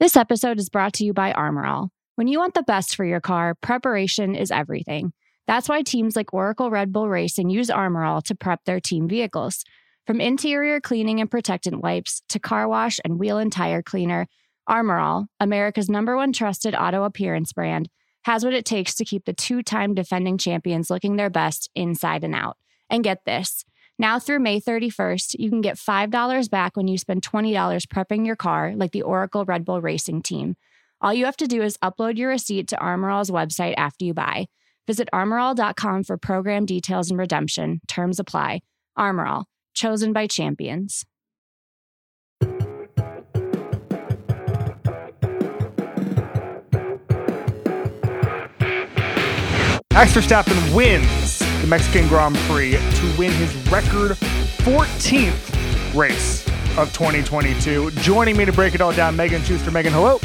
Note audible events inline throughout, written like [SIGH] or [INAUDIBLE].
This episode is brought to you by Armorall. When you want the best for your car, preparation is everything. That's why teams like Oracle Red Bull Racing use Armorall to prep their team vehicles. From interior cleaning and protectant wipes to car wash and wheel and tire cleaner, Armorall, America's number one trusted auto appearance brand, has what it takes to keep the two time defending champions looking their best inside and out. And get this now through May 31st, you can get $5 back when you spend $20 prepping your car, like the Oracle Red Bull Racing team. All you have to do is upload your receipt to Armorall's website after you buy. Visit armorall.com for program details and redemption. Terms apply. Armorall chosen by champions. Max Verstappen wins the Mexican Grand Prix to win his record 14th race of 2022. Joining me to break it all down, Megan Schuster. Megan, hello.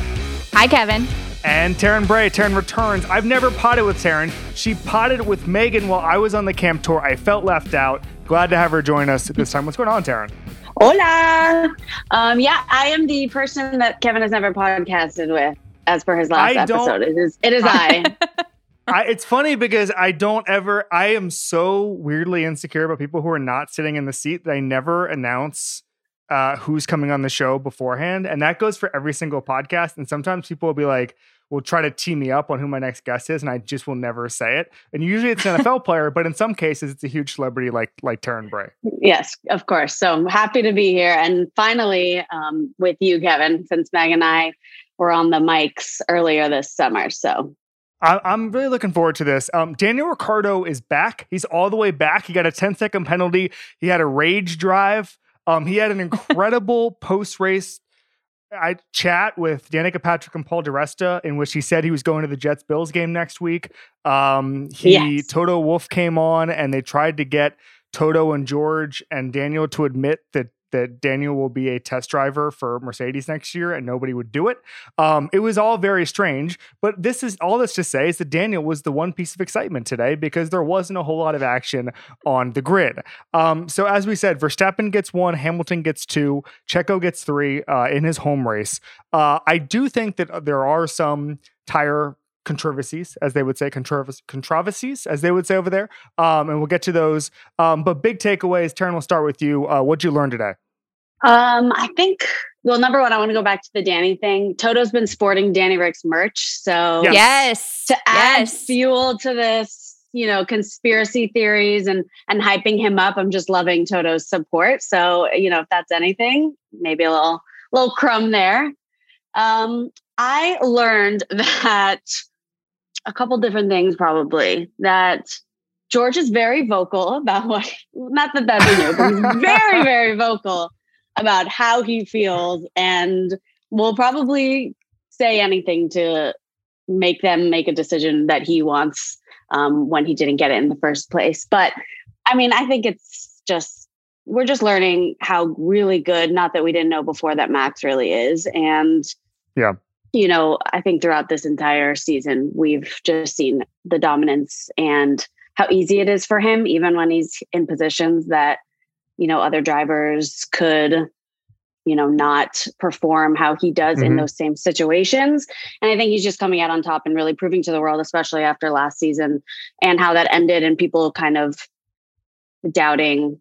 Hi, Kevin. And Taryn Bray. Taryn returns. I've never potted with Taryn. She potted with Megan while I was on the camp tour. I felt left out. Glad to have her join us this time. What's going on, Taryn? Hola. Um, yeah, I am the person that Kevin has never podcasted with, as per his last I don't- episode. It is. It is I. I, [LAUGHS] [LAUGHS] it's funny because I don't ever. I am so weirdly insecure about people who are not sitting in the seat that I never announce uh, who's coming on the show beforehand, and that goes for every single podcast. And sometimes people will be like, "Will try to tee me up on who my next guest is," and I just will never say it. And usually it's an NFL [LAUGHS] player, but in some cases it's a huge celebrity like like Taryn Bray. yes, of course. So I'm happy to be here, and finally um, with you, Kevin, since Meg and I were on the mics earlier this summer. So I, I'm really looking forward to this. Um, Daniel Ricciardo is back. He's all the way back. He got a 10 second penalty. He had a rage drive. Um, he had an [LAUGHS] incredible post race I chat with Danica Patrick and Paul di Resta in which he said he was going to the Jets Bills game next week. Um, he Yes. Toto Wolff came on and they tried to get Toto and George and Daniel to admit that that Daniel will be a test driver for Mercedes next year, and nobody would do it. Um, it was all very strange, but this is all this to say is that Daniel was the one piece of excitement today because there wasn't a whole lot of action on the grid. Um, so as we said, Verstappen gets one, Hamilton gets two, Checo gets three uh, in his home race. Uh, I do think that there are some tire controversies, as they would say, controvers- controversies, as they would say over there. Um, and we'll get to those. Um, but big takeaways, Taryn, we'll start with you. Uh, what'd you learn today? um, I think. Well, number one, I want to go back to the Danny thing. Toto's been sporting Danny Rick's merch, so Yes. Yes. to add yes. fuel to this you know conspiracy theories and and hyping him up i'm just loving toto's support so you know if that's anything maybe a little little crumb there um i learned [LAUGHS] that a couple different things probably that george is very vocal about what not that that'd new but he's very [LAUGHS] very vocal about how he feels and will probably say anything to make them make a decision that he wants um, when he didn't get it in the first place. But I mean, I think it's just we're just learning how really good. Not that we didn't know before that Max really is, and Yeah. You know, I think throughout this entire season, we've just seen the dominance and how easy it is for him, even when he's in positions that you know other drivers could you know not perform how he does in Mhm. those same situations and i think he's just coming out on top and really proving to the world especially after last season and how that ended and people kind of doubting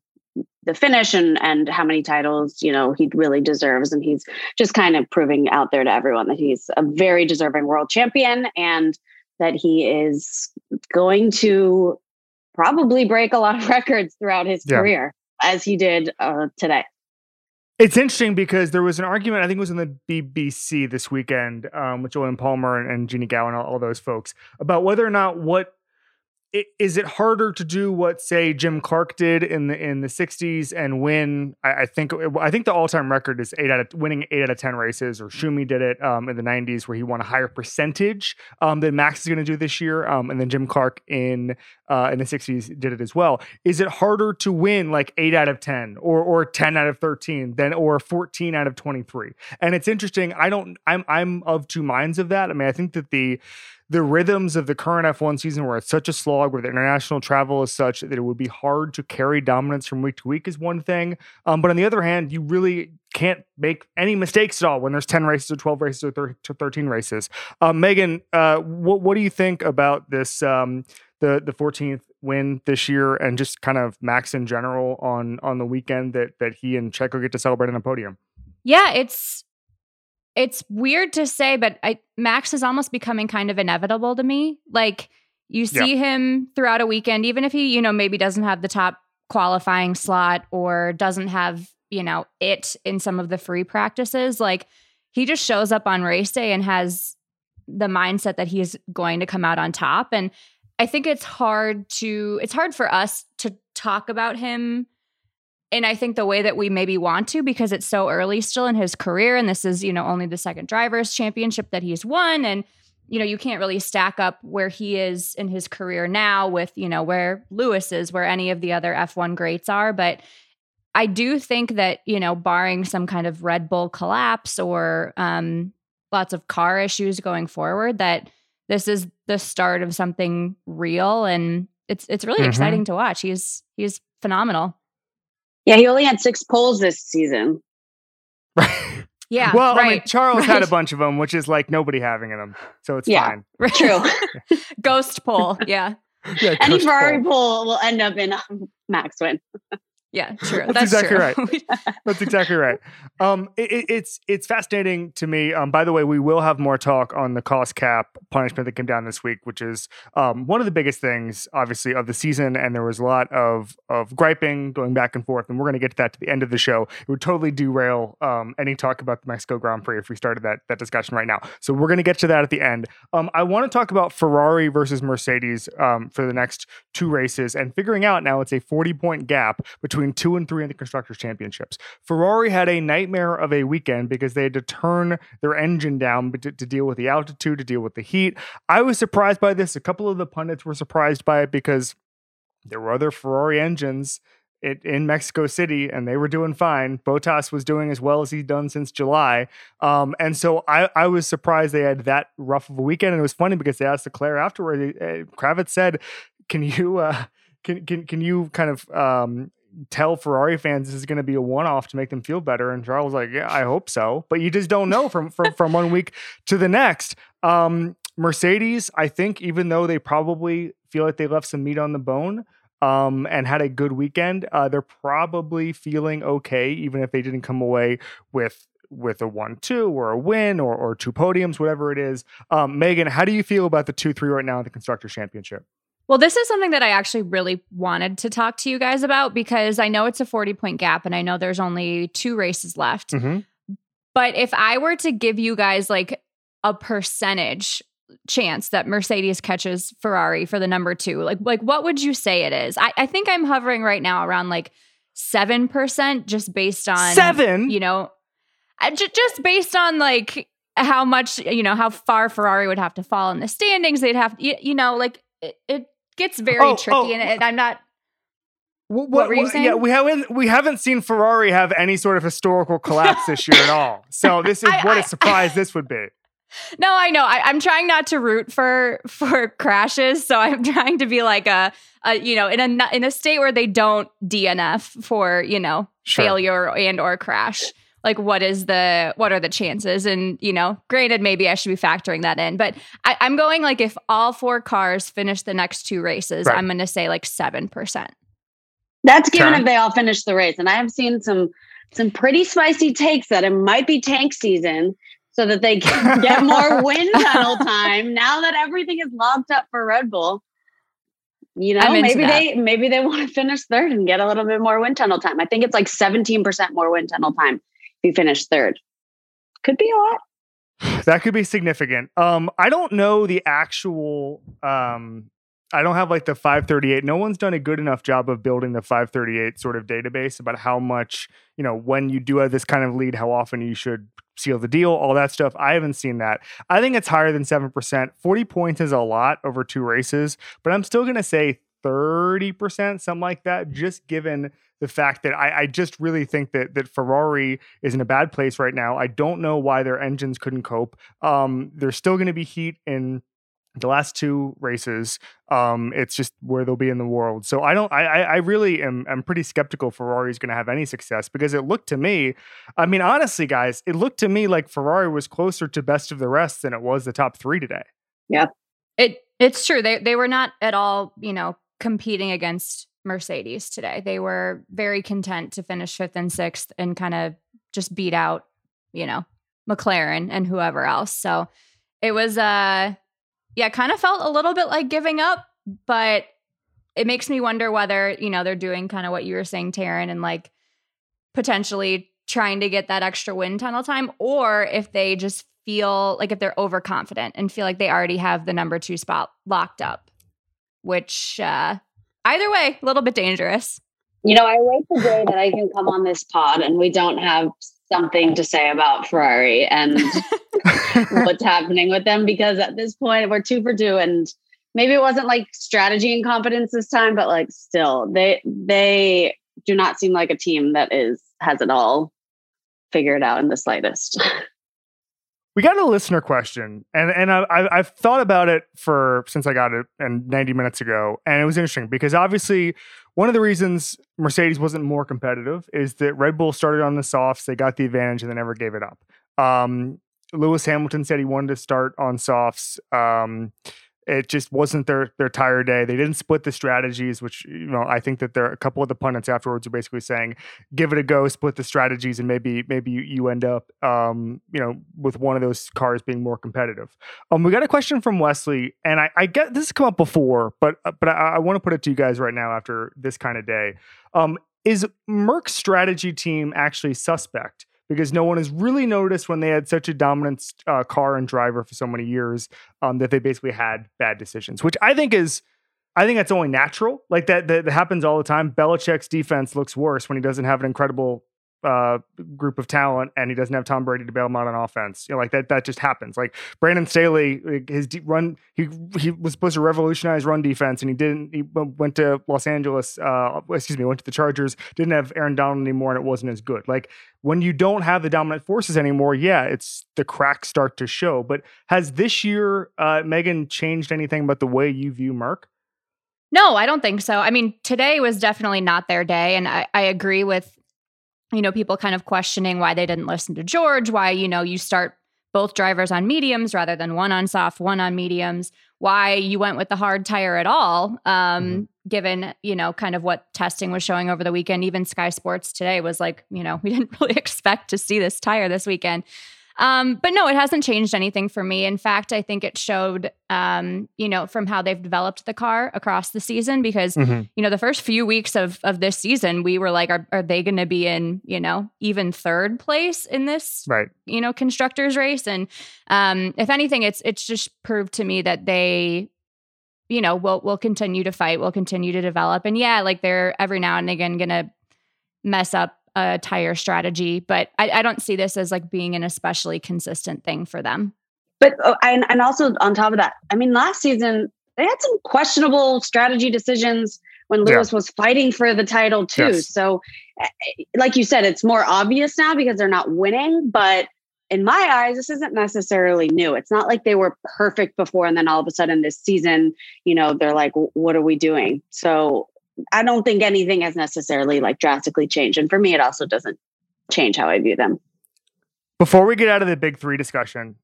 the finish and and how many titles you know he really deserves and he's just kind of proving out there to everyone that he's a very deserving world champion and that he is going to probably break a lot of [LAUGHS] records throughout his yeah. career as he did uh, today it's interesting because there was an argument, I think it was in the BBC this weekend, um, with Jolyon Palmer and, and Jennie Gow and all, all those folks, about whether or not what is it harder to do what say Jim Clark did in the in the 60s and win? I, I think I think the all-time record is 8 out of winning 8 out of 10 races or Schumi did it um, in the 90s where he won a higher percentage um, than Max is going to do this year um, and then Jim Clark in uh, in the 60s did it as well. Is it harder to win like 8 out of 10 or or 10 out of 13 than or 14 out of 23 and it's interesting I don't I'm I'm of two minds of that. I mean I think that the the rhythms of the current F1 season, where it's such a slog, where the international travel is such that it would be hard to carry dominance from week to week, is one thing. Um, but on the other hand, you really can't make any mistakes at all when there's 10 races or 12 races or thir- 13 races. Um, Megan, uh, what, what do you think about this? Um, the the 14th win this year and just kind of Max in general on on the weekend that that he and Checo get to celebrate on a podium. Yeah, it's it's weird to say, but I, Max is almost becoming kind of inevitable to me. Like you see yeah. him throughout a weekend, even if he, you know, maybe doesn't have the top qualifying slot or doesn't have, you know, it in some of the free practices. Like he just shows up on race day and has the mindset that he's going to come out on top. And I think it's hard to, it's hard for us to talk about him and I think the way that we maybe want to because it's so early still in his career and this is, you know, only the second drivers championship that he's won and you know, you can't really stack up where he is in his career now with, you know, where Lewis is, where any of the other F1 greats are, but I do think that, you know, barring some kind of Red Bull collapse or um lots of car issues going forward that this is the start of something real and it's it's really mm-hmm. exciting to watch. He's he's phenomenal. Yeah, he only had six poles this season. Right. [LAUGHS] Yeah. Well, right, I mean, Charles right. had a bunch of them, which is like nobody having them, so it's yeah, fine. Right. [LAUGHS] True. [LAUGHS] ghost pole. Yeah. yeah Any Ferrari pole. pole will end up in a Max win. Yeah, [LAUGHS] true. That's, That's exactly true. right. [LAUGHS] [LAUGHS] That's exactly right. Um, it, it's it's fascinating to me. Um, by the way, we will have more talk on the cost cap punishment that came down this week, which is um, one of the biggest things, obviously, of the season. And there was a lot of of griping going back and forth, and we're going to get to that to the end of the show. It would totally derail um, any talk about the Mexico Grand Prix if we started that that discussion right now. So we're going to get to that at the end. Um, I want to talk about Ferrari versus Mercedes um, for the next two races, and figuring out now it's a forty point gap between between two and three in the Constructors' Championships. Ferrari had a nightmare of a weekend because they had to turn their engine down to, to deal with the altitude, to deal with the heat. I was surprised by this. A couple of the pundits were surprised by it because there were other Ferrari engines it, in Mexico City, and they were doing fine. Bottas was doing as well as he'd done since July, um, and so I, I was surprised they had that rough of a weekend. And it was funny because they asked Leclerc afterward. Uh, Kravitz said, "Can you uh, can can can you kind of um, tell Ferrari fans this is going to be a one-off to make them feel better. And Charles was like, yeah, I hope so. But you just don't know from from, [LAUGHS] from one week to the next. Um, Mercedes, I think, even though they probably feel like they left some meat on the bone um, and had a good weekend, uh, they're probably feeling okay, even if they didn't come away with with a one-two or a win or or two podiums, whatever it is. Um, Megan, how do you feel about the two-three right now in the constructor championship? Well, this is something that I actually really wanted to talk to you guys about because I know it's a 40 point gap and I know there's only two races left. Mm-hmm. But if I were to give you guys like a percentage chance that Mercedes catches Ferrari for the number two, like like what would you say it is? I, I think I'm hovering right now around like seven percent, just based on seven. You know, just based on like how much you know how far Ferrari would have to fall in the standings. They'd have you, you know like it, it gets very oh, tricky, oh. and, I'm not. What, what, were you saying? Yeah, we haven't we haven't seen Ferrari have any sort of historical collapse this year at all. [LAUGHS] So this is I, what I, a surprise [LAUGHS] this would be. No, I know. I, am trying not to root for for crashes, so I'm [LAUGHS] trying to be like a, a you know in a in a state where they don't DNF for you know sure. failure and or crash like what is the what are the chances and you know granted maybe i should be factoring that in but I, am going like if all four cars finish the next two races right. i'm going to say like 7% That's given if they all finish the race. And I have seen some some pretty spicy takes that it might be tank season so that they can [LAUGHS] get more wind tunnel time now that everything is locked up for Red Bull. You know, maybe that. they maybe they want to finish third and get a little bit more wind tunnel time. I think it's like 17% more wind tunnel time if you finish third. Could be a lot. That could be significant. Um, I don't know the actual um I don't have like the 538. No one's done a good enough job of building the 538 sort of database about how much, you know, when you do have this kind of lead, how often you should seal the deal, all that stuff. I haven't seen that. I think it's higher than 7%. 40 points is a lot over two races, but I'm still going to say 30%, something like that, just given the fact that I, I, just really think that that Ferrari is in a bad place right now. I don't know why their engines couldn't cope. Um, there's still going to be heat in the last two races. Um it's just where they'll be in the world. So i don't i i really am i'm pretty skeptical ferrari's going to have any success because it looked to me i mean honestly guys it looked to me like ferrari was closer to best of the rest than it was the top three today. Yeah it it's true. They they were not at all you know competing against mercedes today. They were very content to finish fifth and sixth and kind of just beat out you know mclaren and whoever else. So it was uh yeah, kind of felt a little bit like giving up, but it makes me wonder whether, you know, they're doing kind of what you were saying, Taryn, and like potentially trying to get that extra wind tunnel time, or if they just feel like if they're overconfident and feel like they already have the number two spot locked up, which uh either way, a little bit dangerous. You know, I wait the day that I can come on this pod and we don't have something to say about Ferrari and [LAUGHS] what's happening with them because at this point we're two for two and maybe it wasn't like strategy and confidence this time but like still they they do not seem like a team that is has it all figured out in the slightest [LAUGHS] we got a listener question and and I, have thought about it for since i got it and 90 minutes ago and it was interesting because obviously one of the reasons mercedes wasn't more competitive is that red bull started on the softs they got the advantage and they never gave it up. Um, lewis hamilton said he wanted to start on softs um, it just wasn't their their tire day. They didn't split the strategies, which you know I think that there are a couple of the pundits afterwards are basically saying, give it a go, split the strategies, and maybe maybe you, you end up um, you know with one of those cars being more competitive. Um, we got a question from Wesley, and I, I get this has come up before, but uh, but I, I want to put it to you guys right now after this kind of day. Um, is Merc's strategy team actually suspect? Because no one has really noticed when they had such a dominant uh, car and driver for so many years um, that they basically had bad decisions, which I think is. I think that's only natural. Like that, that, that happens all the time. Belichick's defense looks worse when he doesn't have an incredible uh, group of talent and he doesn't have Tom Brady to bail him out on offense. You know, like that that just happens. Like Brandon Staley, his run he he was supposed to revolutionize run defense and he didn't. He went to Los Angeles. Uh, excuse me, went to the Chargers. Didn't have Aaron Donald anymore and it wasn't as good. Like when you don't have the dominant forces anymore, yeah, it's the cracks start to show. But has this year, uh, Megan, changed anything about the way you view Merc? No, I don't think so. I mean, today was definitely not their day. And I, I agree with you know, people kind of questioning why they didn't listen to George, why, you know, you start both drivers on mediums rather than one on soft, one on mediums, why you went with the hard tire at all, um, mm-hmm. given, you know, kind of what testing was showing over the weekend. Even Sky Sports today was like, you know, [LAUGHS] we didn't really [LAUGHS] expect to see this tire this weekend. Um, but no, it hasn't changed anything for me. In fact, I think it showed, um, you know, from how they've developed the car across the season. Because mm-hmm. you know, the first few weeks of of this season, we were like, are, are they going to be in, you know, even third place in this, right? You know, constructors race. And um, if anything, it's it's just proved to me that they you know, we'll we'll continue to fight, we'll continue to develop. And yeah, like they're every now and again gonna mess up a tire strategy, but I, I don't see this as like being an especially consistent thing for them. But oh, and, and also on top of that, I mean, last season they had some questionable strategy decisions when Lewis yeah. was fighting for the title too. Yes. So, eh, like you said, it's more obvious now because they're not winning. But in my eyes, this isn't necessarily new. It's not like they were perfect before and then all of a sudden this season, you know, they're like, what are we doing? So I don't think anything has necessarily like drastically changed. And for me, it also doesn't change how I view them. Before we get out of the big three discussion,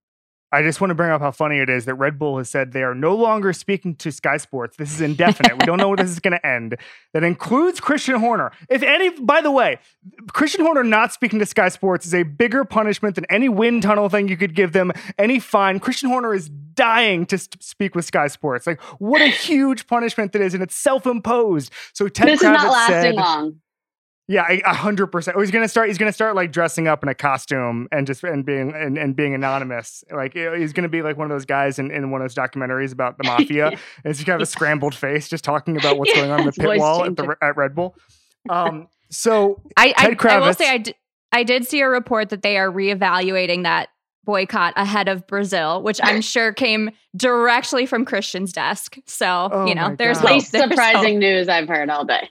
I just want to bring up how funny it is that Red Bull has said they are no longer speaking to Sky Sports. This is indefinite. we don't know when this is going to end. That includes Christian Horner. If any, by the way, Christian Horner not speaking to Sky Sports is a bigger punishment than any wind tunnel thing you could give them, any fine. Christian Horner is dying to speak with Sky Sports. Like, what a huge punishment that is, and it's self imposed. So Ted this Kravitz is not lasting said, long. Yeah, a hundred percent. Oh, he's gonna start. He's gonna start like dressing up in a costume and just and being and, and being anonymous. Like he's gonna be like one of those guys in, in one of those documentaries about the [LAUGHS] mafia. and he's gonna have a scrambled face, just talking about what's yeah, going on in the [LAUGHS] pit wall at the at Red Bull. Um, so [LAUGHS] I I, Kravitz, I will say I, d- I did see a report that they are reevaluating that boycott ahead of Brazil, which I'm sure came directly from Christian's desk. So oh you know, there's least surprising hope. news I've heard all day.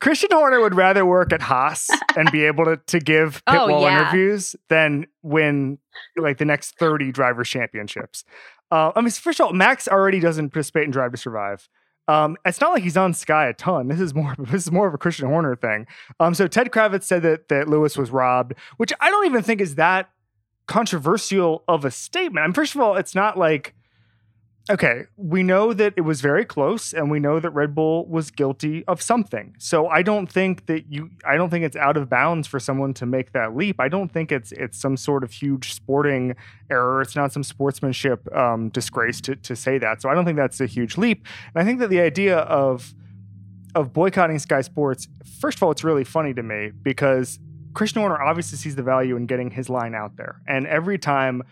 Christian Horner would rather work at Haas and be able to, to give [LAUGHS] pit oh, wall yeah. interviews than win like the next 30 driver championships. Uh, I mean, first of all, Max already doesn't participate in Drive to Survive. Um, it's not like he's on Sky a ton. This is more [LAUGHS] this is more of a Christian Horner thing. Um, so Ted Kravitz said that that Lewis was robbed, which I don't even think is that controversial of a statement. I mean, first of all, it's not like okay, we know that it was very close and we know that Red Bull was guilty of something. So I don't think that you I don't think it's out of bounds for someone to make that leap. I don't think it's it's some sort of huge sporting error. It's not some sportsmanship um, disgrace to to say that. So I don't think that's a huge leap. And I think that the idea of of boycotting Sky Sports, first of all, it's really funny to me because Christian Horner obviously sees the value in getting his line out there. And every time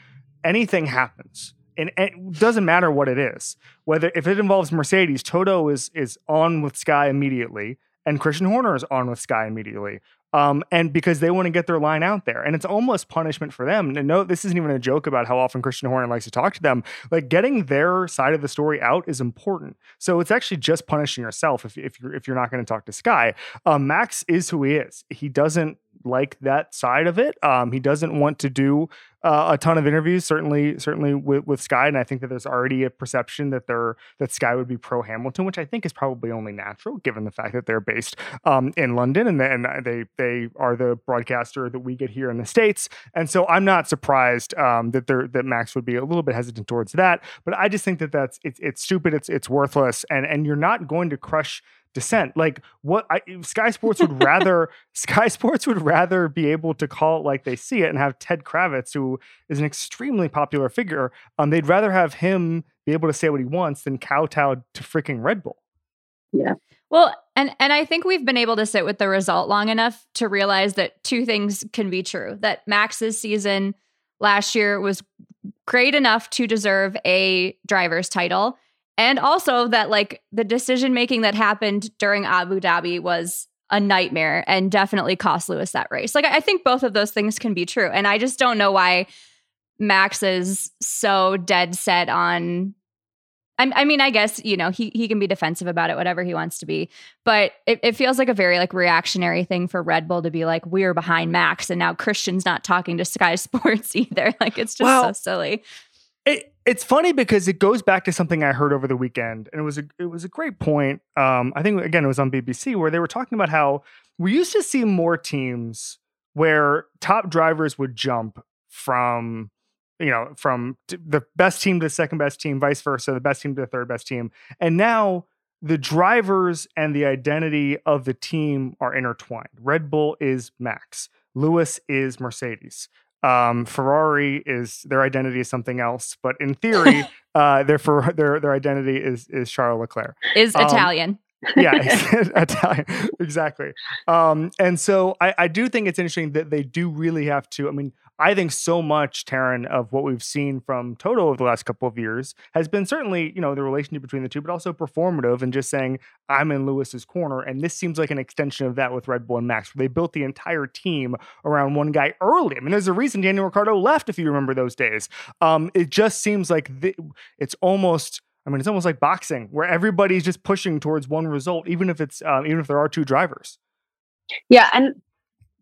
anything happens, and it doesn't matter what it is. Whether if it involves Mercedes, Toto is is on with Sky immediately, and Christian Horner is on with Sky immediately. Um, and because they want to get their line out there, and it's almost punishment for them. And no, this isn't even a joke about how often Christian Horner likes to talk to them. Like getting their side of the story out is important. So it's actually just punishing yourself if, if you're if you're not going to talk to Sky. Um, Max is who he is. He doesn't like that side of it. Um, he doesn't want to do uh, a ton of interviews, certainly, certainly with, with Sky, and I think that there's already a perception that they're that Sky would be pro Hamilton, which I think is probably only natural given the fact that they're based um, in London and, they, they are the broadcaster that we get here in the states, and so I'm not surprised um, that they that Max would be a little bit hesitant towards that. But I just think that that's it's it's stupid, it's it's worthless, and and you're not going to crush dissent. Like what I, Sky Sports would rather [LAUGHS] Sky Sports would rather be able to call it like they see it and have Ted Kravitz, who is an extremely popular figure. Um, they'd rather have him be able to say what he wants than kowtow to freaking Red Bull. Yeah. Well, and and I think we've been able to sit with the result long enough to realize that two things can be true. That Max's season last year was great enough to deserve a driver's title and also that like the decision making that happened during Abu Dhabi was a nightmare and definitely cost Lewis that race. Like I think both of those things can be true. And I just don't know why Max is so dead set on I, mean, I guess you know he he can be defensive about it, whatever he wants to be. But it, it feels like a very like reactionary thing for Red Bull to be like, we're behind Max, and now Christian's not talking to Sky [LAUGHS] Sports either. Like it's just well, so silly. It, it's funny because it goes back to something I heard over the weekend, and it was a it was a great point. Um, I think again it was on BBC where they were talking about how we used to see more teams where top drivers would jump from you know from the best team to the second best team, vice versa, the best team to the third best team, and now the drivers and the identity of the team are intertwined. Red Bull is Max. Lewis is Mercedes. Um, Ferrari is their identity is something else, but in theory, [LAUGHS] uh, their their their identity is is Charles Leclerc. Is um, Italian. yeah, [LAUGHS] [LAUGHS] Italian, exactly. Um, and so I, I do think it's interesting that they do really have to. I mean, I think so much, Taryn, of what we've seen from Toto over the last couple of years has been certainly, you know, the relationship between the two, but also performative and just saying, I'm in Lewis's corner. And this seems like an extension of that with Red Bull and Max, where they built the entire team around one guy early. I mean, there's a reason Daniel Ricciardo left, if you remember those days. Um, it just seems like the, it's almost. I mean, it's almost like boxing, where everybody's just pushing towards one result, even if it's um, even if there are two drivers. Yeah, and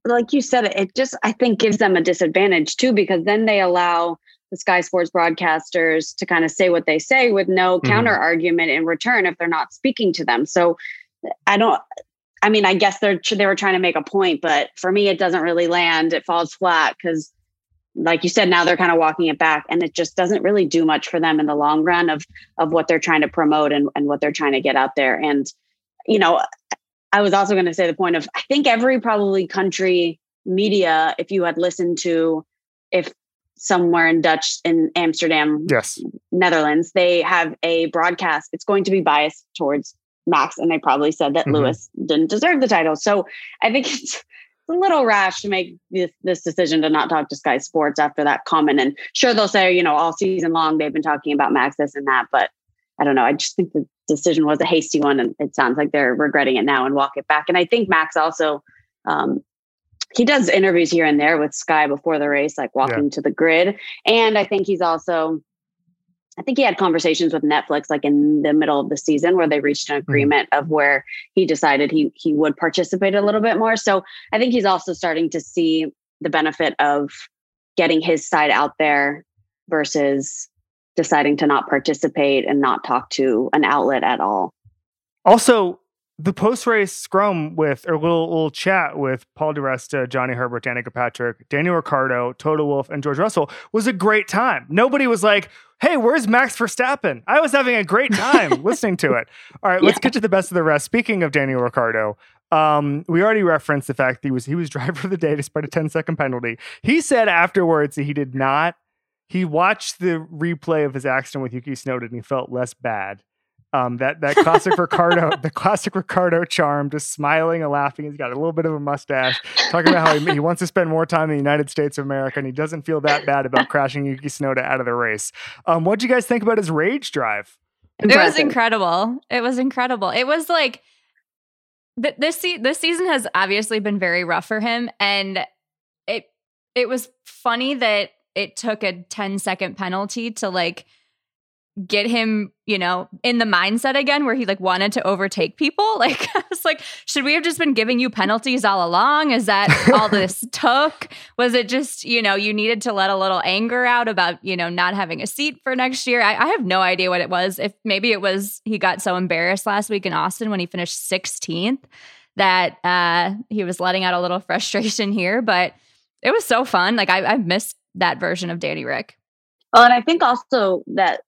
like you said, it just I think gives them a disadvantage too because then they allow the Sky Sports broadcasters to kind of say what they say with no mm-hmm. counter argument in return if they're not speaking to them. So I don't. I mean, I guess they're they were trying to make a point, but for me, it doesn't really land. It falls flat because like you said, now they're kind of walking it back, and it just doesn't really do much for them in the long run of of what they're trying to promote and and what they're trying to get out there. And you know, I was also going to say the point of I think every probably country media, if you had listened to, if somewhere in Dutch in Amsterdam, yes, Netherlands, they have a broadcast. It's going to be biased towards Max, and they probably said that mm-hmm. Lewis didn't deserve the title. So I think [LAUGHS] it's a little rash to make this, this decision to not talk to Sky Sports after that comment. And sure, they'll say, you know, all season long they've been talking about Max this and that, but I don't know. I just think the decision was a hasty one, and it sounds like they're regretting it now and walk it back. And I think Max also, um, he does interviews here and there with Sky before the race, like walking yeah. to the grid. And I think he's also I think he had conversations with Netflix like in the middle of the season where they reached an mm-hmm. agreement mm-hmm. of where he decided he he would participate a little bit more. So I think he's also starting to see the benefit of getting his side out there versus deciding to not participate and not talk to an outlet at all. Also, the post race scrum with or little little chat with Paul di Resta, Johnny Herbert, Danica Patrick, Daniel Ricciardo, Toto Wolff, and George Russell was a great time. Nobody was like, "Hey, where's Max Verstappen?" I was having a great time [LAUGHS] listening to it. All right, let's get to the best of the rest. Speaking of Daniel Ricciardo, um, we already referenced the fact that he was he was driver of the day despite a 10 second penalty. He said afterwards that he did not. He watched the replay of his accident with Yuki Tsunoda and he felt less bad. Um, that that [LAUGHS] classic Ricciardo, the classic Ricciardo charm, just smiling and laughing. He's got a little bit of a mustache, talking about how he, he wants to spend more time in the United States of America, and he doesn't feel that bad about [LAUGHS] crashing Yuki Tsunoda out of the race. Um, what do you guys think about his rage drive? Impressive. It was incredible. It was incredible. It was like th- this se- this season has obviously been very rough for him, and it it was funny that it took a 10 second penalty to like get him, you know, in the mindset again where he like wanted to overtake people. [LAUGHS] Like I was like, should we have just been giving you penalties all along? Is that all [LAUGHS] this took? Was it just, you know, you needed to let a little anger out about, you know, not having a seat for next year? I, I have no idea what it was. If maybe it was he got so embarrassed last week in Austin when he finished 16th that uh he was letting out a little frustration here, but it was so fun. Like I, I missed that version of Danny Rick. Well, and I think also that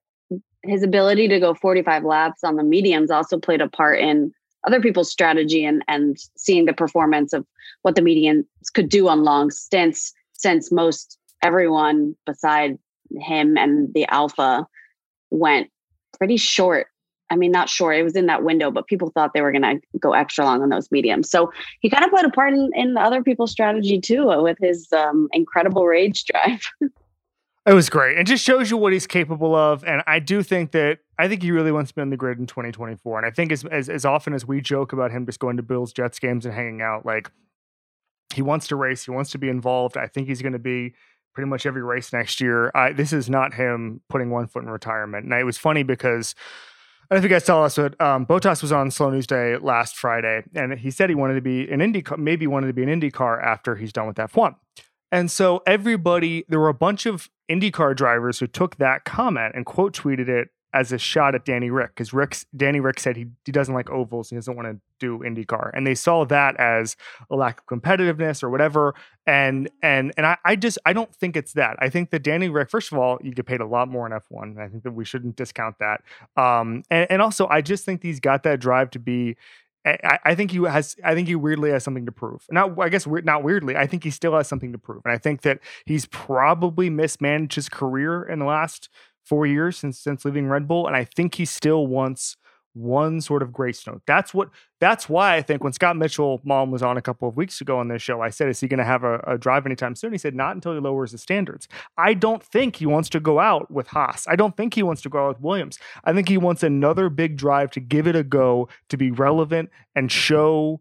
his ability to go 45 laps on the mediums also played a part in other people's strategy and and seeing the performance of what the mediums could do on long stints since most everyone beside him and the alpha went pretty short I mean, not short. It was in that window, but people thought they were going to go extra long on those mediums. So he kind of played a part in, in other people's strategy too, uh, with his um, incredible rage drive. [LAUGHS] It was great. It just shows you what he's capable of. And I do think that I think he really wants to be on the grid in 2024. And I think as, as, as often as we joke about him just going to Bills Jets games and hanging out, like he wants to race, he wants to be involved. I think he's going to be pretty much every race next year. I, this is not him putting one foot in retirement. And it was funny because I don't know if you guys saw us, but um, Bottas was on Slow News Day last Friday, and he said he wanted to be an Indy, maybe wanted to be an Indy car after he's done with F1. And so everybody, there were a bunch of IndyCar drivers who took that comment and quote tweeted it as a shot at Danny Rick because Rick's Danny Rick said he, he doesn't like ovals, he doesn't want to do IndyCar, and they saw that as a lack of competitiveness or whatever. And and and I, I just I don't think it's that. I think that Danny Rick, first of all, you get paid a lot more in F1. I think that we shouldn't discount that. Um, and, and also I just think he's got that drive to be I, I, think he has. I think he weirdly has something to prove. Not, I guess, not weirdly. I think he still has something to prove, and I think that he's probably mismanaged his career in the last four years since since leaving Red Bull, and I think he still wants one sort of grace note. That's what. That's why I think when Scott Mitchell-Malm was on a couple of weeks ago on this show, I said, "Is he going to have a, a, drive anytime soon?" He said, "Not until he lowers the standards." I don't think he wants to go out with Haas. I don't think he wants to go out with Williams. I think he wants another big drive to give it a go, to be relevant and show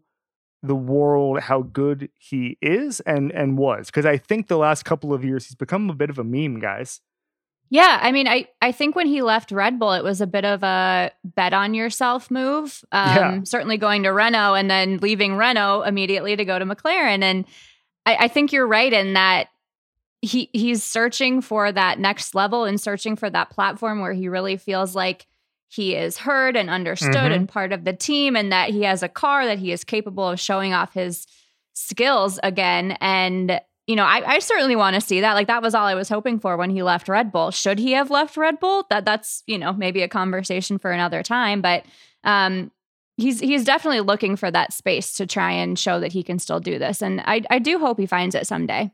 the world how good he is and and was. Because I think the last couple of years he's become a bit of a meme, guys. Yeah, I mean, I I think when he left Red Bull, it was a bit of a bet on yourself move. Um, yeah. Certainly going to Renault and then leaving Renault immediately to go to McLaren, and I, I think you're right in that he he's searching for that next level and searching for that platform where he really feels like he is heard and understood mm-hmm. and part of the team, and that he has a car that he is capable of showing off his skills again. And you know, I, I certainly want to see that. Like that was all I was hoping for when he left Red Bull. Should he have left Red Bull? That that's you know maybe a conversation for another time. But um, he's he's definitely looking for that space to try and show that he can still do this, and I I do hope he finds it someday.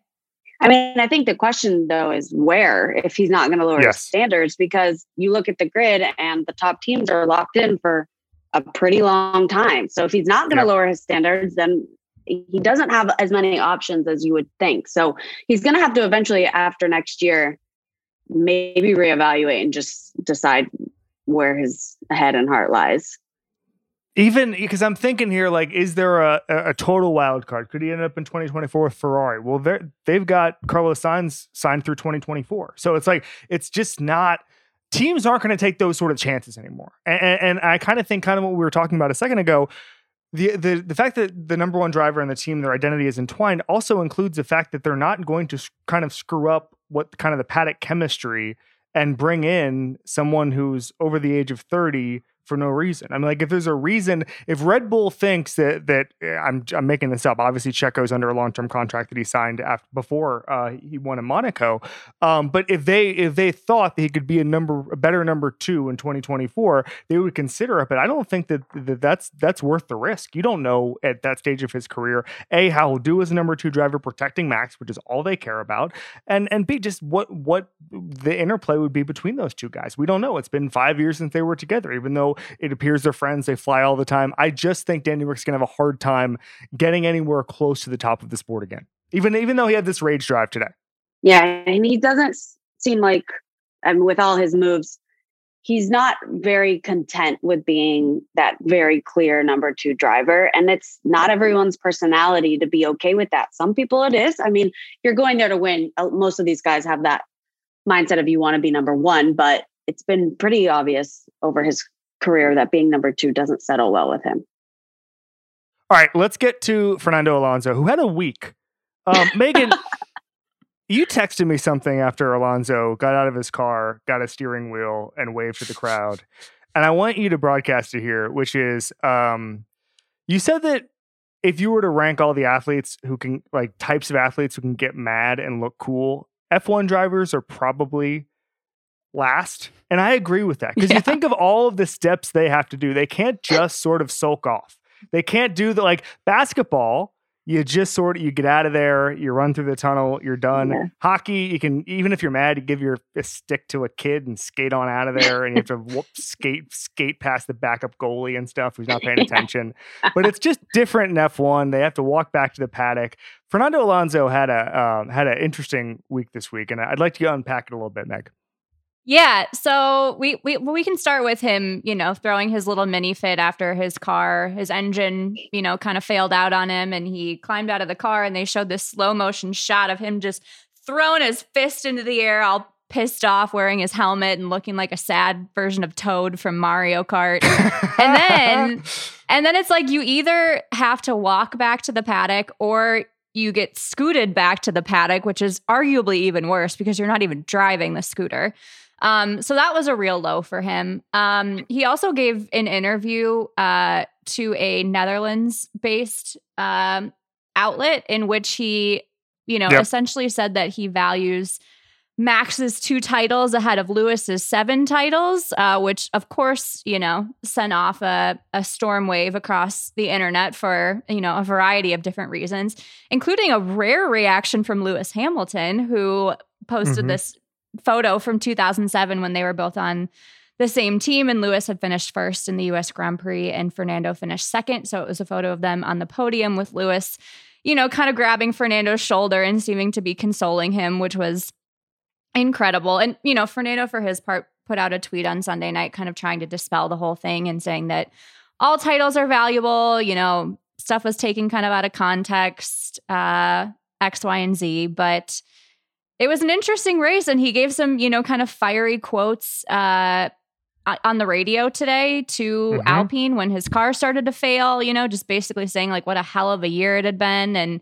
I mean, I think the question though is where if he's not going to lower yes. his standards because you look at the grid and the top teams are locked in for a pretty long time. So if he's not going to lower his standards, then he doesn't have as many options as you would think. So he's going to have to eventually, after next year, maybe reevaluate and just decide where his head and heart lies. Even because I'm thinking here, like, is there a, a total wild card? Could he end up in 2024 with Ferrari? Well, they they've got Carlos Sainz signed through 2024, so it's like it's just not. Teams aren't going to take those sort of chances anymore, and, and I kind of think, kind of what we were talking about a second ago the, the the fact that the number one driver and the team, their identity is entwined, also includes the fact that they're not going to kind of screw up what kind of the paddock chemistry and bring in someone who's over the age of 30 for no reason. I mean, like if there's a reason, if Red Bull thinks that that eh, I'm I'm making this up. Obviously, Checo's under a long term contract that he signed after before uh, he won in Monaco. Um, but if they if they thought that he could be a number a better number two in 2024, they would consider it. But I don't think that, that that's that's worth the risk. You don't know at that stage of his career a how he'll do as a number two driver protecting Max, which is all they care about, and and b just what what the interplay would be between those two guys. We don't know. It's been five years since they were together, even though it appears they're friends. They fly all the time. I just think Danny Rick's gonna have a hard time getting anywhere close to the top of the sport again. Even even though he had this rage drive today. Yeah, and he doesn't seem like mean, with all his moves, he's not very content with being that very clear number two driver. And it's not everyone's personality to be okay with that. Some people it is. I mean, you're going there to win. Uh, most of these guys have that mindset of you want to be number one, but it's been pretty obvious over his career that being number two doesn't settle well with him. All right, let's get to Fernando Alonso, who had a week. Um, [LAUGHS] Megan, you texted me something after Alonso got out of his car, got a steering wheel, and waved to the crowd. And I want you to broadcast it here, which is um, you said that if you were to rank all the athletes who can, like types of athletes who can get mad and look cool, F1 drivers are probably last. And I agree with that because yeah. you think of all of the steps they have to do. They can't just sort of sulk off. They can't do the like basketball. You just sort of you get out of there, you run through the tunnel, you're done. Yeah. Hockey, you can even if you're mad, you give your stick to a kid and skate on out of [LAUGHS] there, and you have to whoop, skate skate past the backup goalie and stuff who's not paying yeah. attention. But it's just different in F1. They have to walk back to the paddock. Fernando Alonso had a um, had an interesting week this week, and I'd like to unpack it a little bit, Meg. Yeah, so we we we can start with him, you know, throwing his little mini fit after his car, his engine, you know, kind of failed out on him and he climbed out of the car and they showed this slow motion shot of him just throwing his fist into the air all pissed off wearing his helmet and looking like a sad version of Toad from Mario Kart. and then [LAUGHS] and then it's like you either have to walk back to the paddock or you get scooted back to the paddock, which is arguably even worse because you're not even driving the scooter. Um, so that was a real low for him. Um, he also gave an interview uh, to a Netherlands based um, outlet in which he, you know, yep. essentially said that he values Max's two titles ahead of Lewis's seven titles, uh, which of course, you know, sent off a, a storm wave across the internet for, you know, a variety of different reasons, including a rare reaction from Lewis Hamilton, who posted mm-hmm. this photo from 2007 when they were both on the same team and Lewis had finished first in the US Grand Prix and Fernando finished second. So it was a photo of them on the podium with Lewis, you know, kind of grabbing Fernando's shoulder and seeming to be consoling him, which was incredible. And, you know, Fernando, for his part, put out a tweet on Sunday night, kind of trying to dispel the whole thing and saying that all titles are valuable. You know, stuff was taken kind of out of context, uh, X, Y, and Z. But, it was an interesting race and he gave some you know kind of fiery quotes uh, on the radio today to mm-hmm. alpine when his car started to fail you know just basically saying like what a hell of a year it had been and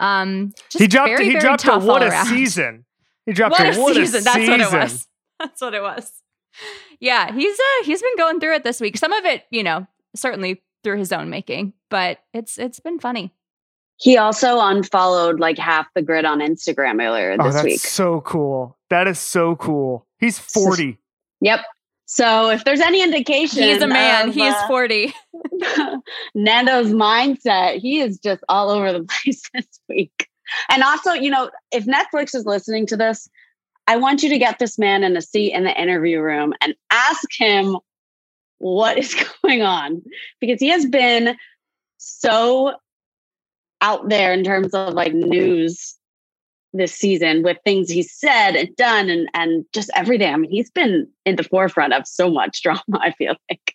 um he dropped very, he very dropped a what a season he dropped what a, a what season. A that's season. what it was [LAUGHS] that's what it was yeah he's uh he's been going through it this week some of it you know certainly through his own making but it's it's been funny He also unfollowed like half the grid on Instagram earlier Oh, this that's week. so cool. That is so cool. He's 40. Yep. So if there's any indication, He's a man. of, He is uh, 40. [LAUGHS] Nando's mindset, he is just all over the [LAUGHS] place this week. And also, you know, if Netflix is listening to this, I want you to get this man in a seat in the interview room and ask him what is [LAUGHS] going on because he has been so out there in terms of like news this season with things he's said and done and and just everything. I mean, he's been in the forefront of so much [LAUGHS] drama, I feel like.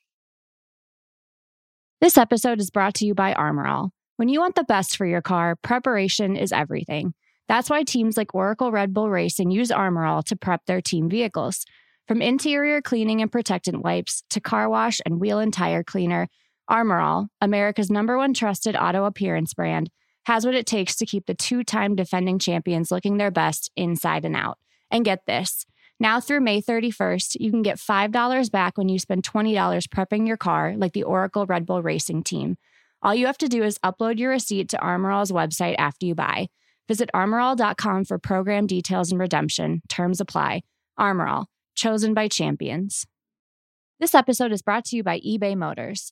This episode is brought to you by Armor All. When you want the best for your car, preparation is everything. That's why teams like Oracle Red Bull Racing use Armorall to prep their team vehicles. From interior cleaning and protectant wipes to car wash and wheel and tire cleaner, Armor All, America's number one trusted auto appearance brand, has what it takes to keep the two time defending champions looking their best inside and out. And get this now through May 31st, you can get $5 back when you spend $20 prepping your car, like the Oracle Red Bull Racing team. All you have to do is upload your receipt to Armor All's website after you buy. Visit armorall.com for program details and redemption. Terms apply. Armorall, chosen by champions. This episode is brought to you by eBay Motors.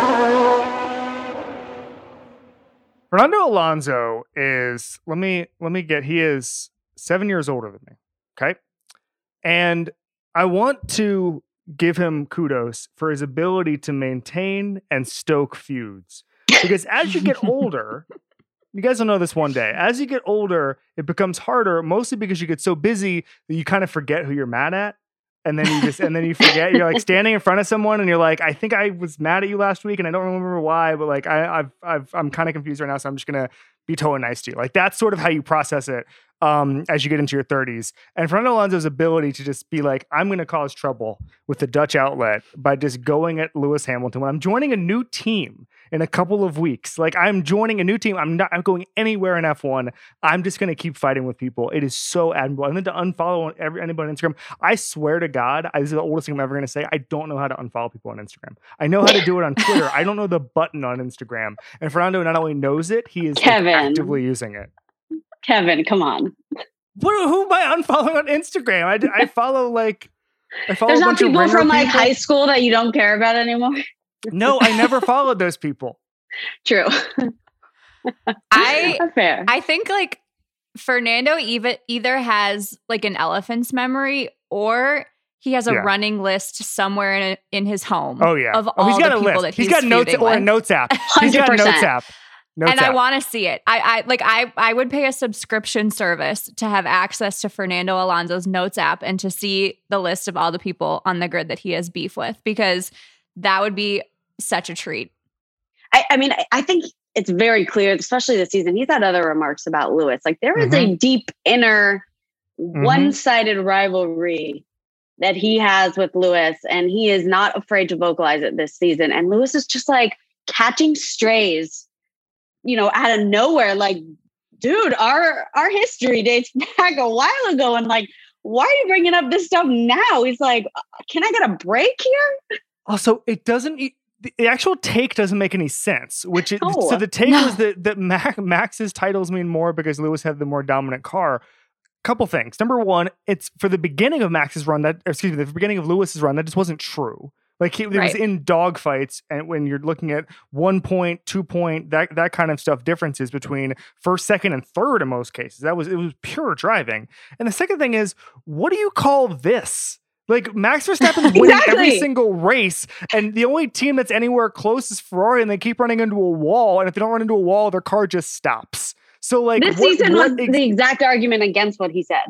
Fernando Alonso is let me let me get he is seven years older than me. Okay. And I want to give him kudos for his ability to maintain and stoke feuds. Because as you get older, [LAUGHS] you guys will know this one day. As you get older, it becomes harder, mostly because you get so busy that you kind of forget who you're mad at. And then you just and then you forget you're like [LAUGHS] standing in front of someone and you're like, I think I was mad at you last week and I don't remember why, but like I, I've I've I'm kind of confused right now, so I'm just gonna be totally nice to you. Like that's sort of how you process it um, as you get into your 30s. And Fernando Alonso's ability to just be like, I'm going to cause trouble with the Dutch outlet by just going at Lewis Hamilton when I'm joining a new team in a couple of weeks. Like I'm joining a new team. I'm not I'm going anywhere in F1. I'm just going to keep fighting with people. It is so admirable. And then to unfollow every, anybody on Instagram, I swear to God, I, this is the oldest thing I'm ever going to say. I don't know how to unfollow people on Instagram. I know how to do it on Twitter. I don't know the button on Instagram. And Fernando not only knows it, he is like, Kevin. actively using it. Kevin, come on. What, who am I unfollowing on Instagram? I, I follow like I follow There's a not people from like high school that you don't care about anymore. No, I never followed those people. [LAUGHS] True. I [LAUGHS] fair. I think like Fernando even either has like an elephant's memory or he has a Yeah. running list somewhere in a, in his home. Oh yeah. of oh, all he's got the a people list. that he's he's got notes feuding or a notes app. [LAUGHS] He's got a notes app. Notes and I want to see it. I, I like I I would pay a subscription service to have access to Fernando Alonso's notes app and to see the list of all the people on the grid that he has beef with because that would be such a treat. I, I mean, I, I think it's very clear, especially this season. He's had other remarks about Lewis. Like there is a mm-hmm. deep inner mm-hmm. one-sided rivalry that he has with Lewis, and he is not afraid to vocalize it this season. And Lewis is just like catching strays, you know, out of nowhere. Like, dude, our our history dates [LAUGHS] back a while ago, and like, why are you bringing up this stuff now? He's like, uh, can I get a break here? [LAUGHS] Also, it doesn't. e- the, actual take doesn't make any sense. Which is, No. so the take No. was that that Max, Max's titles mean more because Lewis had the more dominant car. Couple things. Number one, it's for the beginning of Max's run that excuse me, the beginning of Lewis's run that just wasn't true. Like he, it was in dogfights, and when you're looking at one point, two point, that that kind of stuff, differences between first, second, and third in most cases. That was it was pure driving. And the second thing is, what do you call this? Like Max Verstappen's [LAUGHS] winning every single race, and the only team that's anywhere close is Ferrari, and they keep running into a wall. And if they don't run into a wall, their car just stops. So like this what, season what was ex- the exact argument against what he said.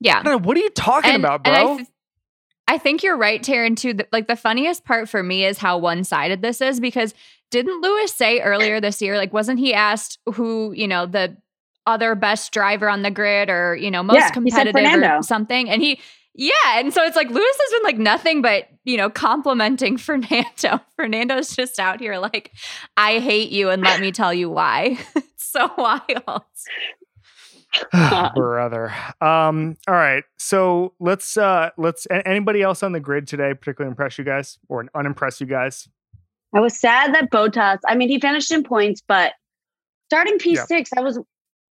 Yeah. I don't know, what are you talking about, bro? I, think you're right, Taryn. Too. The- Like the funniest part for me is how one sided this is because didn't Lewis say earlier this year, like, wasn't he asked who you know the other best driver on the grid or you know most Yeah, competitive or something, and he. Yeah, and so it's like Lewis has been like nothing but, you know, complimenting [LAUGHS] Fernando. Fernando's just out here like, I hate you and let me tell you why. [LAUGHS] it's so wild. [SIGHS] brother um all right so let's uh let's anybody else on the grid today particularly impress you guys or unimpress you guys I was sad that Bottas, I mean, he finished in points, but starting P6, I was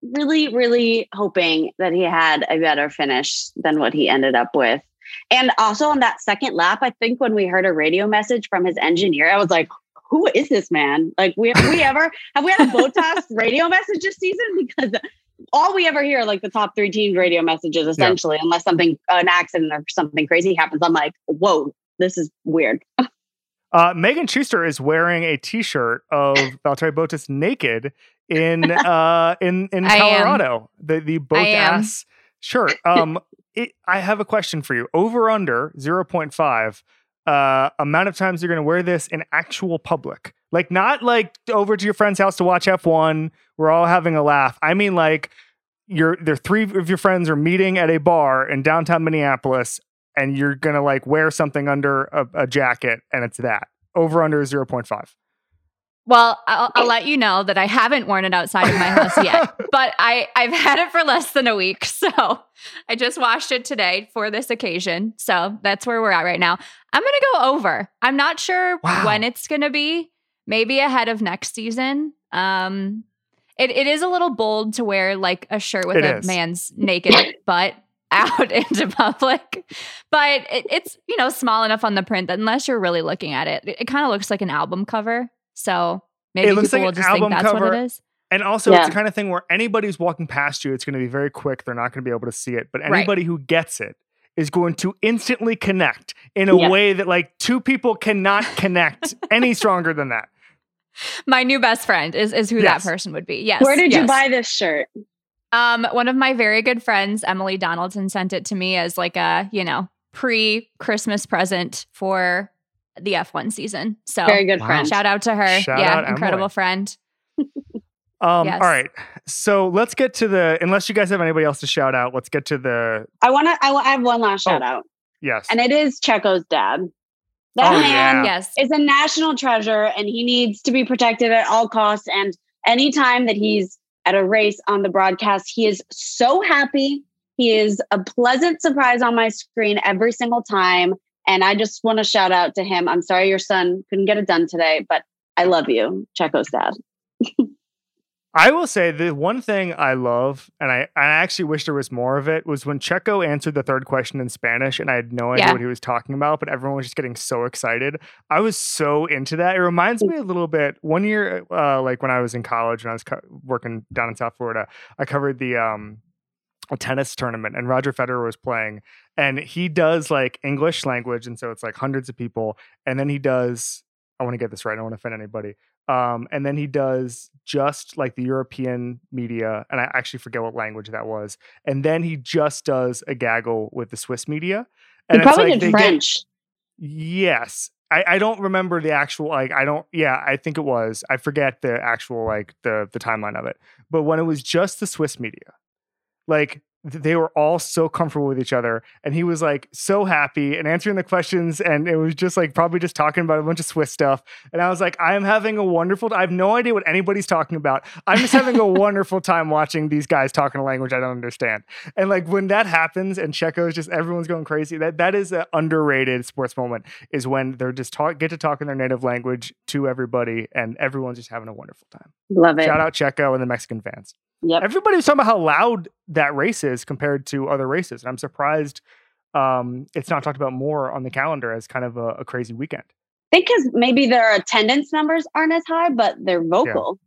really, really hoping that he had a better finish than what he ended up with. And also on that second lap, I think when we heard a radio message from his engineer, I was like, who is this man? Like, we have we [LAUGHS] ever have we had a Bottas radio message this season? Because all we ever hear like the top three teams radio messages, essentially, unless something an accident or something crazy happens. I'm like, whoa, this is weird. [LAUGHS] uh megan schuster is wearing a t-shirt of valtteri bottas naked in uh in in colorado the the I am. Bottas shirt um it, i have a question for you. Over under 0.5 uh amount of times you're going to wear this in actual public. Like not like over to your friend's house to watch f1 we're all having a laugh. I mean like you're there three of your friends are meeting at a bar in downtown minneapolis and you're gonna like wear something under a, a jacket and it's that. Over under 0.5 Well, I'll, I'll let you know that I haven't worn it outside of my house yet, [LAUGHS] but I I've had it for less than a week, [LAUGHS] so I just washed it today for this occasion. So that's where we're at right now. I'm gonna go over. I'm not sure Wow. when it's gonna be. Maybe ahead of next season. Um, it it is a little bold to wear like a shirt with It a is. man's naked [LAUGHS] butt out into public, but it, it's you know small enough on the print that unless you're really looking at it, it, kind of looks like an album cover. So maybe It looks people like will an just think album that's what cover. it is. and also it's the kind of thing where anybody who's walking past you it's going to be very quick they're not going to be able to see it but Right. anybody who gets it is going to instantly connect in a Yeah. way that like two people cannot [LAUGHS] connect any stronger than that My new best friend is is who Yes. that person would be. Yes. Where did you buy this shirt? Um, one of my very good friends, Emily Donaldson, sent it to me as like a you know pre Christmas present for the F1 season. So Very good Wow. friend. shout out to her. Shout yeah, out, incredible Emily. friend. [LAUGHS] um Yes. all right so let's get to the unless you guys have anybody else to shout out let's get to the I want to. I, I have one last Oh. shout out, yes and it is Checo's dad. That Oh, man Yeah. Yes. is a national treasure, and he needs to be protected at all costs. And anytime that he's at a race on the broadcast, he is so happy. He is a pleasant surprise on my screen every single time. And I just want to shout out to him. I'm sorry your son couldn't get it done today, but I love you, Checo's dad. [LAUGHS] I will say the one thing I love, and I, I actually wish there was more of it, was when Checo answered the third question in Spanish, and I had no idea Yeah. what he was talking about, but everyone was just getting so excited. I was so into that. It reminds me a little bit. One year, uh, like when I was in college and I was co- working down in South Florida, I covered the um, a tennis tournament, and Roger Federer was playing, and he does like English language, and so it's like hundreds of people, and then he does. I want to get this right. I don't want to offend anybody. Um, and then he does just like the European media, and I actually forget what language that was. And then he just does a gaggle with the Swiss media. And he it's probably like did they get- French. yes. I, I don't remember the actual like I don't yeah I think it was I forget the actual like the the timeline of it but when it was just the Swiss media like they were all so comfortable with each other and he was like so happy and answering the questions and it was just like probably just talking about a bunch of swiss stuff and i was like i am having a wonderful i have no idea what anybody's talking about i'm just having a [LAUGHS] wonderful time watching these guys talking a language i don't understand and like when that happens and checo's just everyone's going crazy that that is an underrated sports moment is when they're just talk get to talk in their native language to everybody and everyone's just having a wonderful time Love it. shout out checo and the mexican fans Yep. everybody was talking about how loud that race is compared to other races. And I'm surprised um, it's not talked about more on the calendar as kind of a, a crazy weekend. I think because maybe their attendance numbers aren't as high, but they're vocal.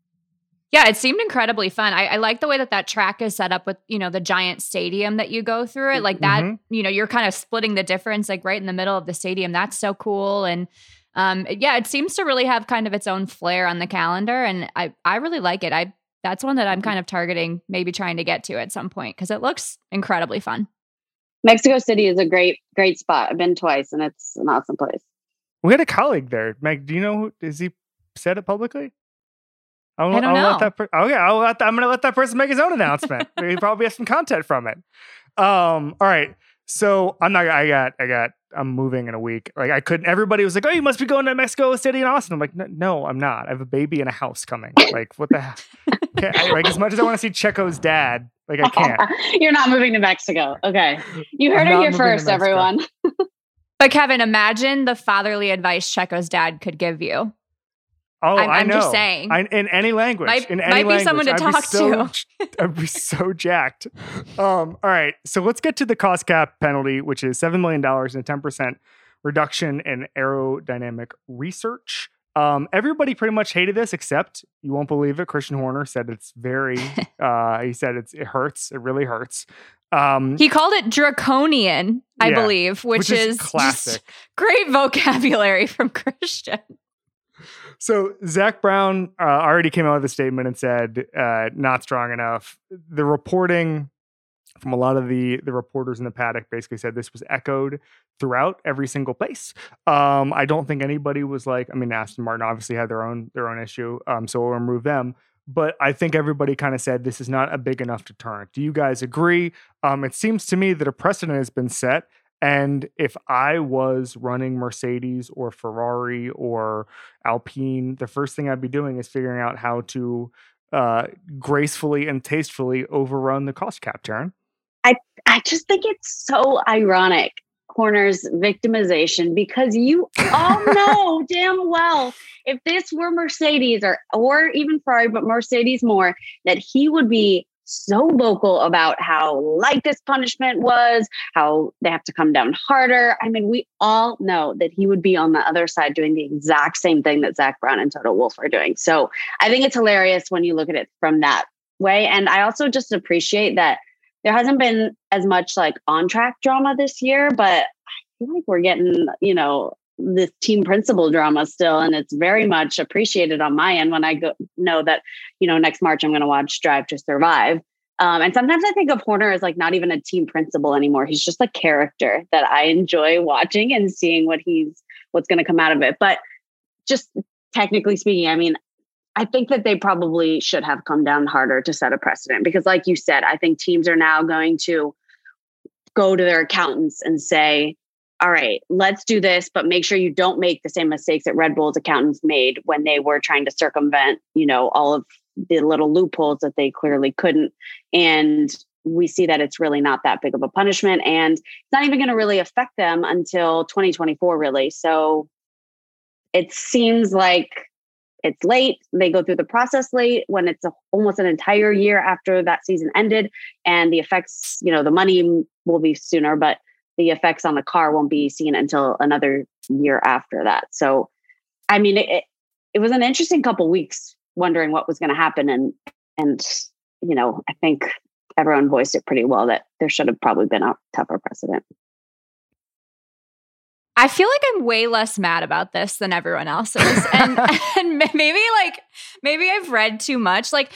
Yeah, it seemed incredibly fun. I, I like the way that that track is set up with, you know, the giant stadium that you go through it. Like that, Mhm. you know, you're kind of splitting the difference, like right in the middle of the stadium. That's so cool. And um, yeah, it seems to really have kind of its own flair on the calendar. And I, I really like it. I that's one that I'm kind of targeting, maybe trying to get to at some point because it looks incredibly fun. Mexico City is a great, great spot. I've been twice and it's an awesome place. We had a colleague there. Meg, do you know who is he said it publicly? I'll, I don't I'll know. Let that per- okay, I'll let that, I'm going to let that person make his own announcement. he probably has some content from it. Um, all right. So I'm not. I got. I got. I'm moving in a week. Like I couldn't. Everybody was like, "Oh, you must be going to Mexico City and Austin." I'm like, "No, no I'm not. I have a baby and a house coming. Like, what the? hell? [LAUGHS] I, like, as much as I want to see Checo's dad, like I can't. [LAUGHS] You're not moving to Mexico. Okay. You heard I'm it here first, everyone. [LAUGHS] But Kevin, imagine the fatherly advice Checo's dad could give you. Oh, I'm- I I'm know. just saying. I, in any language. Might- in any might be language, someone to I'd talk so, to. [LAUGHS] I'd be so jacked. Um, all right, so let's get to the cost cap penalty, which is seven million dollars and a ten percent reduction in aerodynamic research. Um, everybody pretty much hated this, except you won't believe it. Christian Horner said it's very. [LAUGHS] uh, he said it's it hurts. It really hurts. Um, He called it draconian, I Yeah, believe, which, which is is, [LAUGHS] classic. great vocabulary from Christian. So Zak Brown uh, already came out with a statement and said uh, not strong enough. The reporting from a lot of the the reporters in the paddock basically said this was echoed throughout every single place. Um, I don't think anybody was like, I mean, Aston Martin obviously had their own their own issue, um, so we'll remove them. But I think everybody kind of said this is not a big enough deterrent. Do you guys agree? Um, it seems to me that a precedent has been set. And if I was running Mercedes or Ferrari or Alpine, the first thing I'd be doing is figuring out how to uh, gracefully and tastefully overrun the cost cap, Taryn. I I just think it's so ironic, Horner's victimization, because you all know [LAUGHS] damn well if this were Mercedes or or even Ferrari, but Mercedes more, that he would be so vocal about how light this punishment was, how they have to come down harder. I mean, we all know that he would be on the other side doing the exact same thing that Zak Brown and Toto Wolff are doing. So I think it's hilarious when you look at it from that way. And I also just appreciate that there hasn't been as much like on track drama this year, but I feel like we're getting, you know, this team principal drama still. And it's very much appreciated on my end when I go know that, you know, next March I'm going to watch Drive to Survive. Um, and sometimes I think of Horner as like not even a team principal anymore. He's just a character that I enjoy watching and seeing what he's what's going to come out of it. But just technically speaking, I mean, I think that they probably should have come down harder to set a precedent because, like you said, I think teams are now going to go to their accountants and say, all right, let's do this, but make sure you don't make the same mistakes that Red Bull's accountants made when they were trying to circumvent, you know, all of the little loopholes that they clearly couldn't. And we see that it's really not that big of a punishment and it's not even going to really affect them until 2024, really. So it seems like it's late. They go through the process late when it's a, almost an entire year after that season ended, and the effects, you know, the money will be sooner, but the effects on the car won't be seen until another year after that. So, I mean, it, it was an interesting couple weeks wondering what was going to happen, and and you know, I think everyone voiced it pretty well that there should have probably been a tougher precedent. I feel like I'm way less mad about this than everyone else is. And, [LAUGHS] and maybe like maybe I've read too much. Like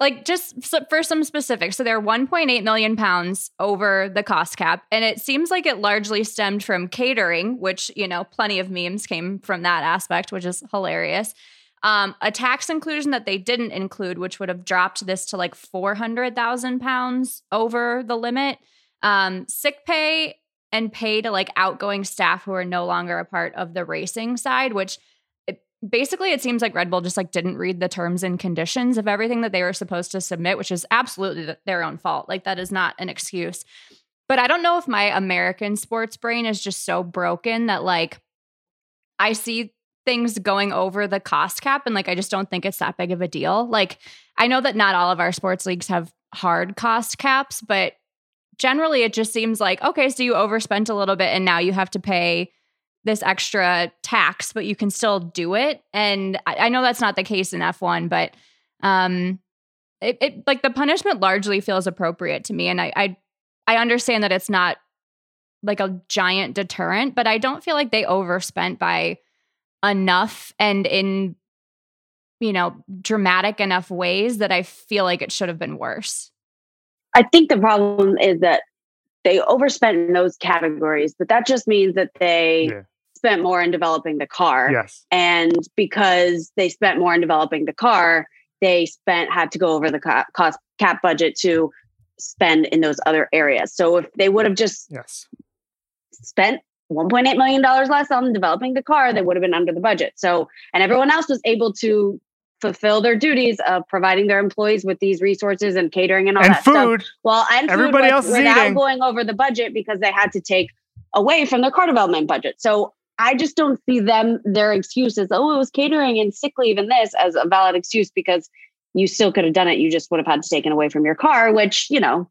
like just for some specifics. So they're 1.8 million pounds over the cost cap. And it seems like it largely stemmed from catering, which, you know, plenty of memes came from that aspect, which is hilarious. Um, a tax inclusion that they didn't include, which would have dropped this to like 400,000 pounds over the limit. Um, sick pay and pay to like outgoing staff who are no longer a part of the racing side, which basically it seems like Red Bull just like didn't read the terms and conditions of everything that they were supposed to submit, which is absolutely their own fault. Like that is not an excuse. But I don't know if my American sports brain is just so broken that like I see things going over the cost cap and like I just don't think it's that big of a deal. Like I know that not all of our sports leagues have hard cost caps, but generally it just seems like okay, so you overspent a little bit and now you have to pay this extra tax, but you can still do it. And I, I know that's not the case in F1, but um it, it like the punishment largely feels appropriate to me. And I, I I understand that it's not like a giant deterrent, but I don't feel like they overspent by enough and in you know dramatic enough ways that I feel like it should have been worse. I think the problem is that they overspent in those categories, but that just means that they yeah. Spent more in developing the car. Yes. And because they spent more in developing the car, they spent had to go over the cost cap budget to spend in those other areas. So if they would have just yes spent 1.8 million dollars less on developing the car, they would have been under the budget. So and everyone else was able to fulfill their duties of providing their employees with these resources and catering and all and that food. stuff. Well, and everybody food else without eating. going over the budget because they had to take away from their car development budget. So I just don't see them their excuses. Oh, it was catering and sick leave and this as a valid excuse because you still could have done it. You just would have had to taken away from your car, which you know.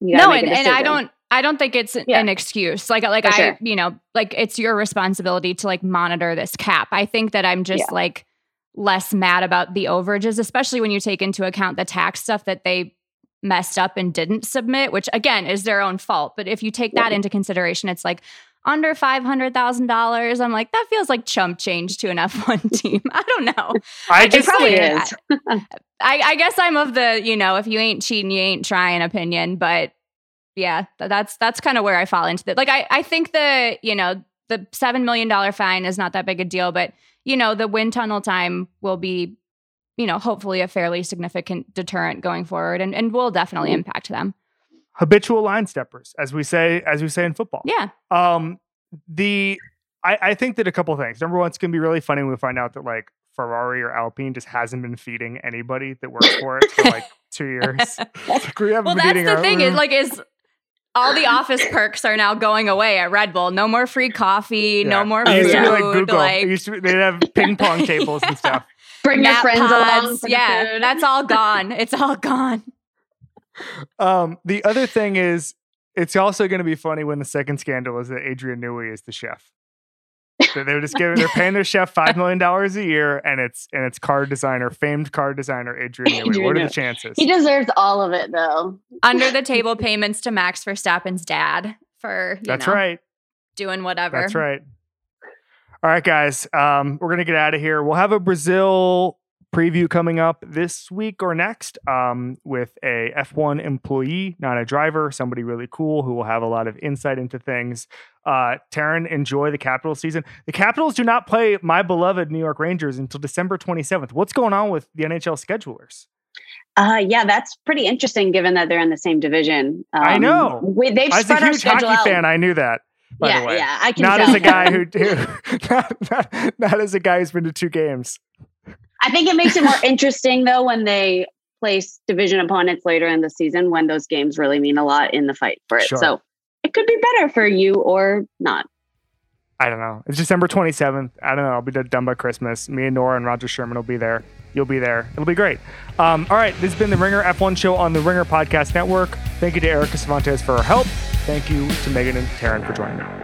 You no, and, and I don't. I don't think it's yeah. an excuse. Like, like I, you know, like it's your responsibility to like monitor this cap. I think that I'm just yeah. like less mad about the overages, especially when you take into account the tax stuff that they messed up and didn't submit, which again is their own fault. But if you take that into consideration, it's like under $500,000. I'm like, that feels like chump change to an [LAUGHS] F1 team. I don't know. I just probably is. [LAUGHS] I, I, guess I'm of the, you know, if you ain't cheating, you ain't trying opinion. But yeah, that's that's kind of where I fall into it. Like I, I think the, you know, the seven million dollar fine is not that big a deal, but you know, the wind tunnel time will be, you know, hopefully a fairly significant deterrent going forward and, and will definitely mm-hmm. impact them habitual line steppers, as we say, as we say in football. Yeah. Um, the I, I think that a couple things. Number one, it's gonna be really funny when we find out that like Ferrari or Alpine just hasn't been feeding anybody that works [LAUGHS] for it for like two years. [LAUGHS] like we well, that's the thing is like is all the office perks are now going away at Red Bull. No more free coffee. Yeah. No more it used. To be like Google. Like, it used to be, they'd have ping pong tables and [LAUGHS] stuff. Bring your friends pods. along. yeah, that's all gone. It's all gone. Um, the other thing is, it's also going to be funny when the second scandal is that Adrian Newey is the chef. So they're just giving, they're paying their chef five million dollars a year, and it's and it's car designer, famed car designer Adrian Newey. Adrian what are the chances? He deserves all of it, though. Under the table payments to Max Verstappen's dad for that's know, right, doing whatever. That's right. All right, guys, um, we're gonna get out of here. We'll have a Brazil preview coming up this week or next um, with a F1 employee, not a driver, somebody really cool who will have a lot of insight into things. Uh, Taryn, enjoy the Capitals season. The Capitals do not play my beloved New York Rangers until December 27th. What's going on with the NHL schedulers? Uh, yeah, that's pretty interesting given that they're in the same division. Um, I know. We, they've As spread a huge hockey out. fan, I knew that. By yeah, the way. yeah, I can. Not tell. as a guy who, who [LAUGHS] [LAUGHS] not, not, not as a guy who's been to two games. I think it makes it more interesting though when they place division opponents later in the season when those games really mean a lot in the fight for it. Sure. So it could be better for you or not. I don't know. It's December 27th. I don't know. I'll be done by Christmas. Me and Nora and Roger Sherman will be there. You'll be there. It'll be great. Um, all right. This has been the Ringer F1 show on the Ringer Podcast Network. Thank you to Erika Cervantes for her help. Thank you to Megan and Taryn for joining me.